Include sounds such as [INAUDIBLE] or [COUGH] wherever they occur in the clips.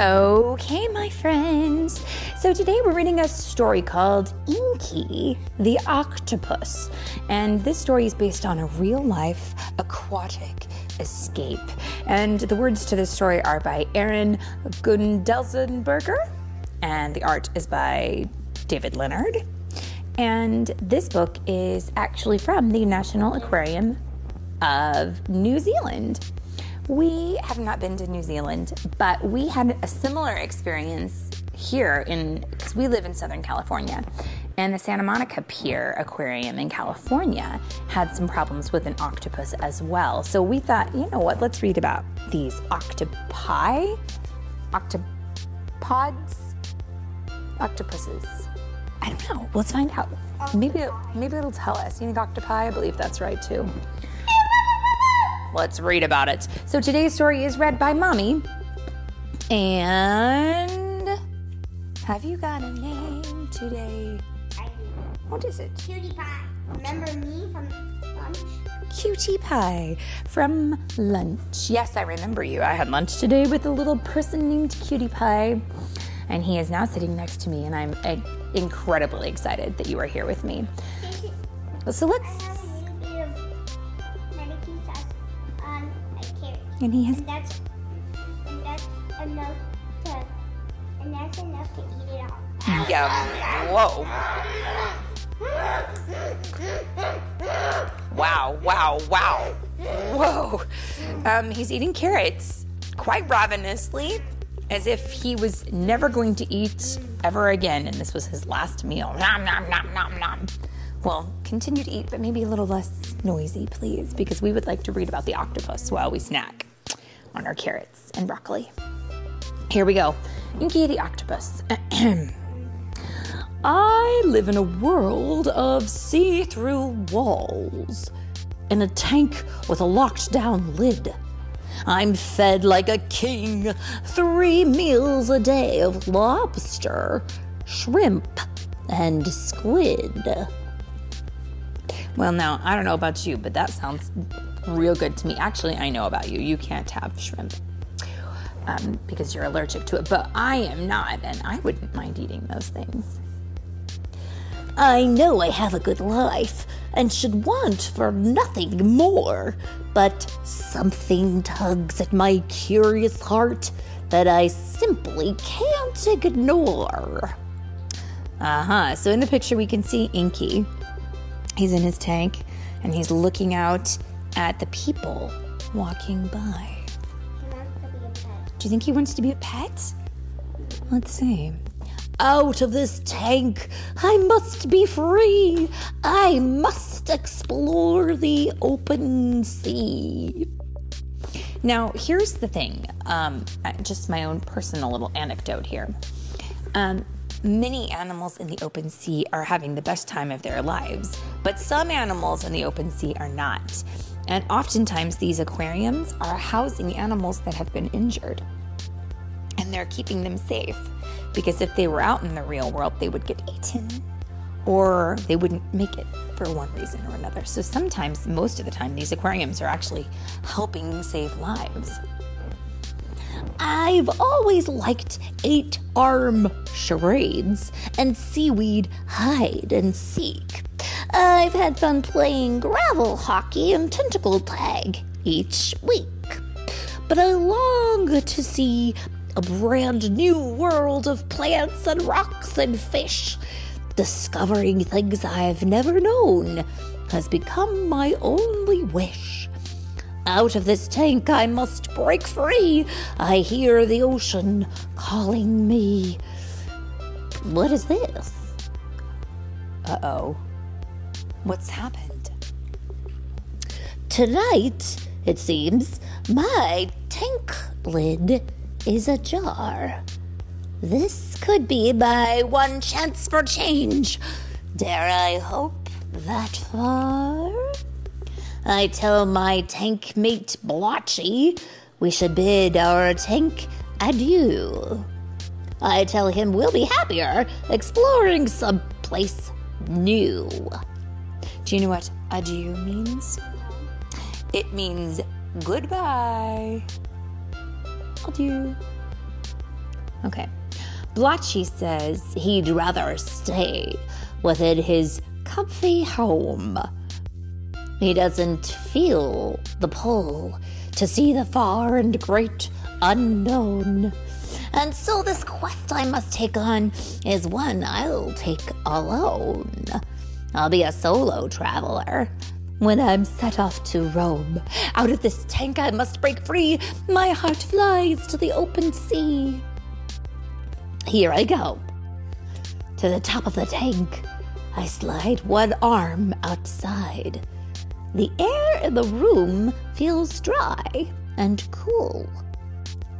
Okay, my friends. So today we're reading a story called Inky, the Octopus. And this story is based on a real life aquatic escape. And the words to this story are by Erin Gundelsenberger, and the art is by David Leonard. And this book is actually from the National Aquarium of New Zealand. We have not been to New Zealand, but we had a similar experience here in because we live in Southern California. And the Santa Monica Pier Aquarium in California had some problems with an octopus as well. So we thought, you know what, let's read about these octopi, octopods, octopuses. I don't know. Let's find out. Maybe maybe it'll tell us. You think octopi? I believe that's right too. Let's read about it. So today's story is read by Mommy. And have you got a name today? I do. What is it? Cutie pie. Remember me from lunch? Cutie Pie from lunch. Yes, I remember you. I had lunch today with a little person named Cutie Pie, and he is now sitting next to me, and I'm uh, incredibly excited that you are here with me. So let's. And he has. And that's and that's enough to and that's enough to eat it all. Yeah. Whoa. Wow, wow, wow. Whoa. Um, he's eating carrots quite ravenously, as if he was never going to eat ever again, and this was his last meal. Nom, nom, nom, nom, nom. Well, continue to eat, but maybe a little less noisy, please, because we would like to read about the octopus while we snack on our carrots and broccoli. Here we go. Inky the octopus. [CLEARS THROAT] I live in a world of see through walls, in a tank with a locked down lid. I'm fed like a king, three meals a day of lobster, shrimp, and squid. Well, now, I don't know about you, but that sounds real good to me. Actually, I know about you. You can't have shrimp um, because you're allergic to it, but I am not, and I wouldn't mind eating those things. I know I have a good life and should want for nothing more, but something tugs at my curious heart that I simply can't ignore. Uh huh. So in the picture, we can see Inky. He's in his tank and he's looking out at the people walking by. Do you think he wants to be a pet? Let's see. Out of this tank, I must be free. I must explore the open sea. Now, here's the thing um, just my own personal little anecdote here. Um, many animals in the open sea are having the best time of their lives, but some animals in the open sea are not. And oftentimes, these aquariums are housing animals that have been injured and they're keeping them safe because if they were out in the real world, they would get eaten or they wouldn't make it for one reason or another. So sometimes, most of the time, these aquariums are actually helping save lives. I've always liked eight arm charades and seaweed hide and seek. I've had fun playing gravel hockey and tentacle tag each week. But I long to see a brand new world of plants and rocks and fish. Discovering things I've never known has become my only wish. Out of this tank I must break free. I hear the ocean calling me. What is this? Uh oh. What's happened? Tonight, it seems, my tank lid is ajar. This could be my one chance for change. Dare I hope that far? I tell my tank mate Blotchy we should bid our tank adieu. I tell him we'll be happier exploring some place new. Do you know what adieu means? It means goodbye. Adieu. Okay. Blotchy says he'd rather stay within his comfy home. He doesn't feel the pull to see the far and great unknown. And so this quest I must take on is one I'll take alone. I'll be a solo traveler. When I'm set off to roam, out of this tank I must break free. My heart flies to the open sea. Here I go. To the top of the tank, I slide one arm outside. The air in the room feels dry and cool.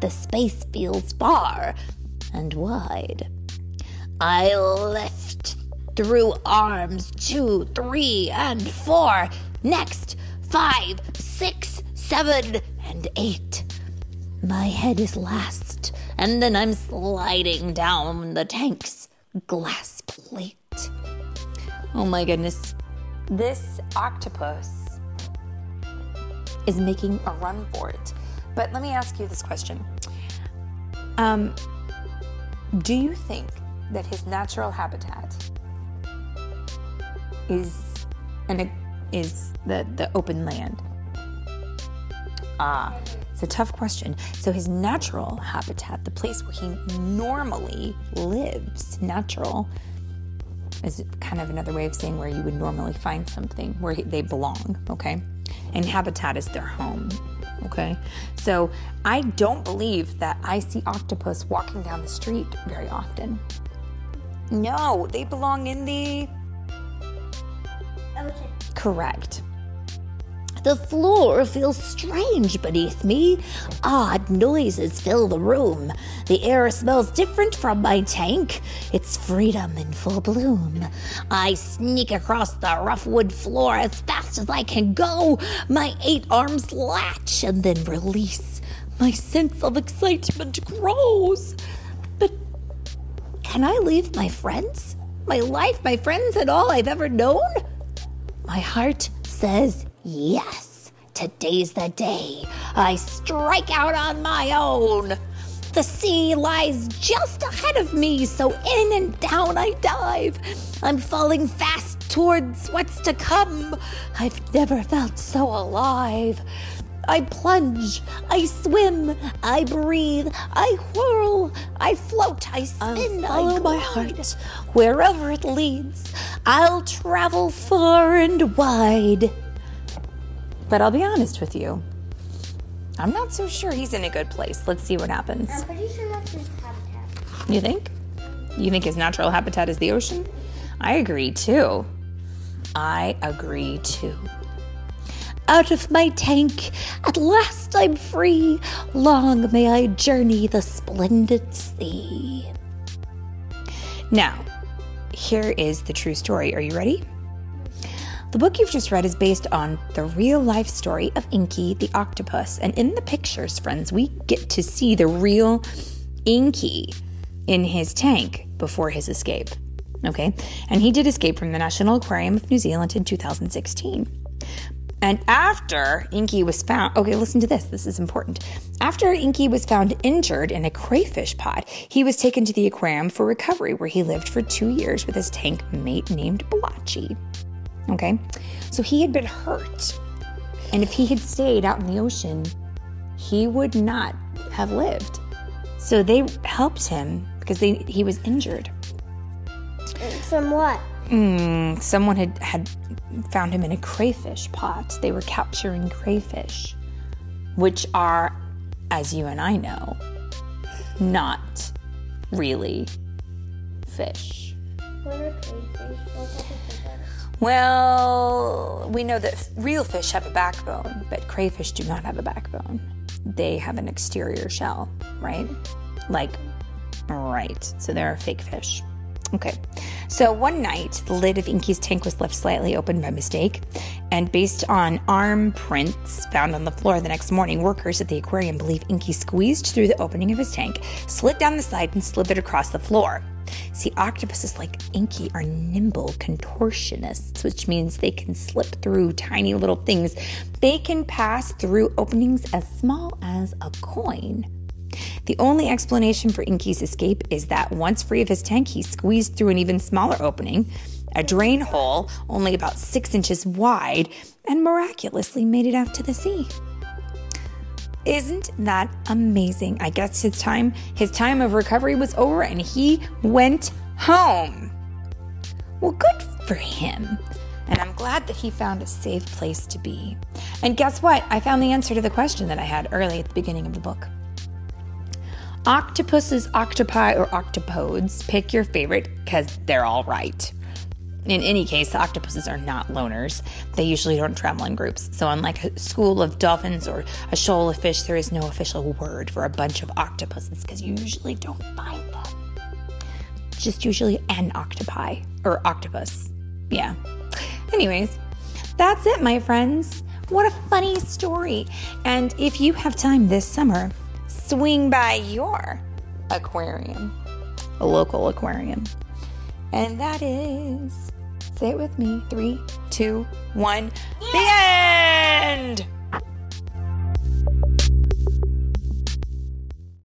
The space feels far and wide. I lift through arms two, three, and four. Next, five, six, seven, and eight. My head is last, and then I'm sliding down the tank's glass plate. Oh my goodness. This octopus is making a run for it. But let me ask you this question. Um, do you think that his natural habitat is an is the, the open land? Ah, it's a tough question. So his natural habitat, the place where he normally lives, natural, is kind of another way of saying where you would normally find something where they belong, okay? And habitat is their home, okay? So I don't believe that I see octopus walking down the street very often. No, they belong in the. Correct. The floor feels strange beneath me. Odd noises fill the room. The air smells different from my tank. It's freedom in full bloom. I sneak across the rough wood floor as fast as I can go. My eight arms latch and then release. My sense of excitement grows. But can I leave my friends? My life, my friends, and all I've ever known? My heart says yes. Today's the day I strike out on my own. The sea lies just ahead of me, so in and down I dive. I'm falling fast towards what's to come. I've never felt so alive. I plunge, I swim, I breathe, I whirl, I float, I spin, I follow I my glide. Wherever it leads, I'll travel far and wide. But I'll be honest with you, I'm not so sure he's in a good place. Let's see what happens. I'm pretty sure that's his habitat. You think? You think his natural habitat is the ocean? I agree too. I agree too. Out of my tank, at last I'm free. Long may I journey the splendid sea. Now, here is the true story. Are you ready? The book you've just read is based on the real life story of Inky the octopus. And in the pictures, friends, we get to see the real Inky in his tank before his escape. Okay? And he did escape from the National Aquarium of New Zealand in 2016. And after Inky was found, okay, listen to this, this is important. After Inky was found injured in a crayfish pot, he was taken to the aquarium for recovery, where he lived for two years with his tank mate named Blotchy. Okay, so he had been hurt. And if he had stayed out in the ocean, he would not have lived. So they helped him because they, he was injured. From what? Mm, someone had, had found him in a crayfish pot. They were capturing crayfish, which are, as you and I know, not really fish. Well, we know that real fish have a backbone, but crayfish do not have a backbone. They have an exterior shell, right? Like, right. So they're fake fish. Okay. So one night, the lid of Inky's tank was left slightly open by mistake, and based on arm prints found on the floor the next morning, workers at the aquarium believe Inky squeezed through the opening of his tank, slid down the side, and slithered across the floor. See, octopuses like Inky are nimble contortionists, which means they can slip through tiny little things. They can pass through openings as small as a coin. The only explanation for Inky's escape is that once free of his tank, he squeezed through an even smaller opening, a drain hole only about six inches wide, and miraculously made it out to the sea. Isn't that amazing? I guess his time his time of recovery was over and he went home. Well, good for him. And I'm glad that he found a safe place to be. And guess what? I found the answer to the question that I had early at the beginning of the book. Octopuses, octopi, or octopodes, pick your favorite because they're all right. In any case, octopuses are not loners. They usually don't travel in groups. So, unlike a school of dolphins or a shoal of fish, there is no official word for a bunch of octopuses because you usually don't find them. Just usually an octopi or octopus. Yeah. Anyways, that's it, my friends. What a funny story. And if you have time this summer, swing by your aquarium, a local aquarium. And that is, say it with me three, two, one, yeah. the end!